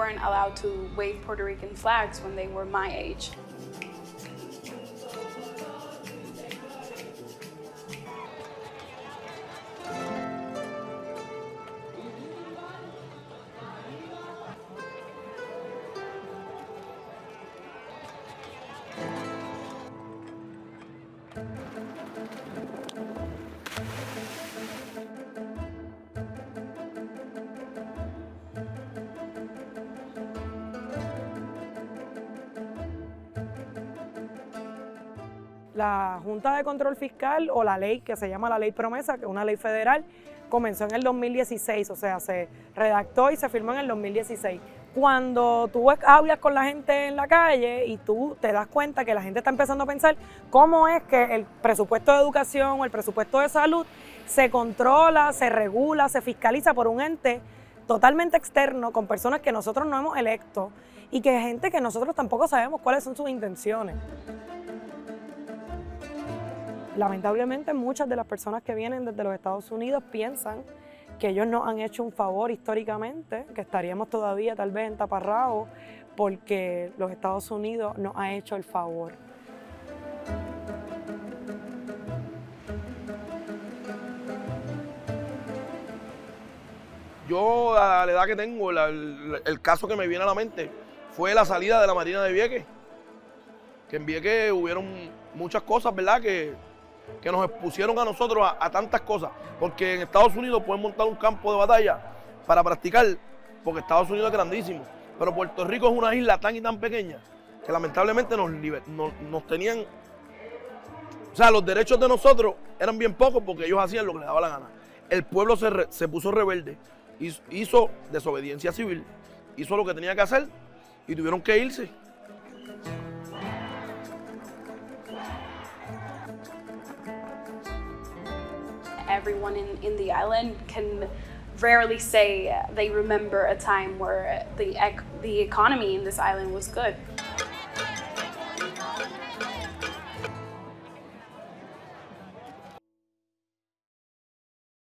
weren't allowed to wave Puerto Rican flags when they were my age. La Junta de Control Fiscal o la ley que se llama la Ley Promesa, que es una ley federal, comenzó en el 2016, o sea, se redactó y se firmó en el 2016. Cuando tú hablas con la gente en la calle y tú te das cuenta que la gente está empezando a pensar cómo es que el presupuesto de educación o el presupuesto de salud se controla, se regula, se fiscaliza por un ente totalmente externo con personas que nosotros no hemos electo y que gente que nosotros tampoco sabemos cuáles son sus intenciones. Lamentablemente muchas de las personas que vienen desde los Estados Unidos piensan que ellos nos han hecho un favor históricamente, que estaríamos todavía tal vez en taparrabo porque los Estados Unidos nos ha hecho el favor. Yo, a la edad que tengo, el, el caso que me viene a la mente fue la salida de la Marina de Vieques. Que en Vieques hubieron muchas cosas, ¿verdad? Que que nos expusieron a nosotros a, tantas cosas. Porque en Estados Unidos pueden montar un campo de batalla para practicar, porque Estados Unidos es grandísimo. Pero Puerto Rico es una isla tan y tan pequeña que lamentablemente nos, nos, tenían. O sea, los derechos de nosotros eran bien pocos porque ellos hacían lo que les daba la gana. El pueblo se, se puso rebelde, hizo desobediencia civil, hizo lo que tenía que hacer y tuvieron que irse. Everyone in, in the island can rarely say they remember a time where the, ec- the economy in this island was good.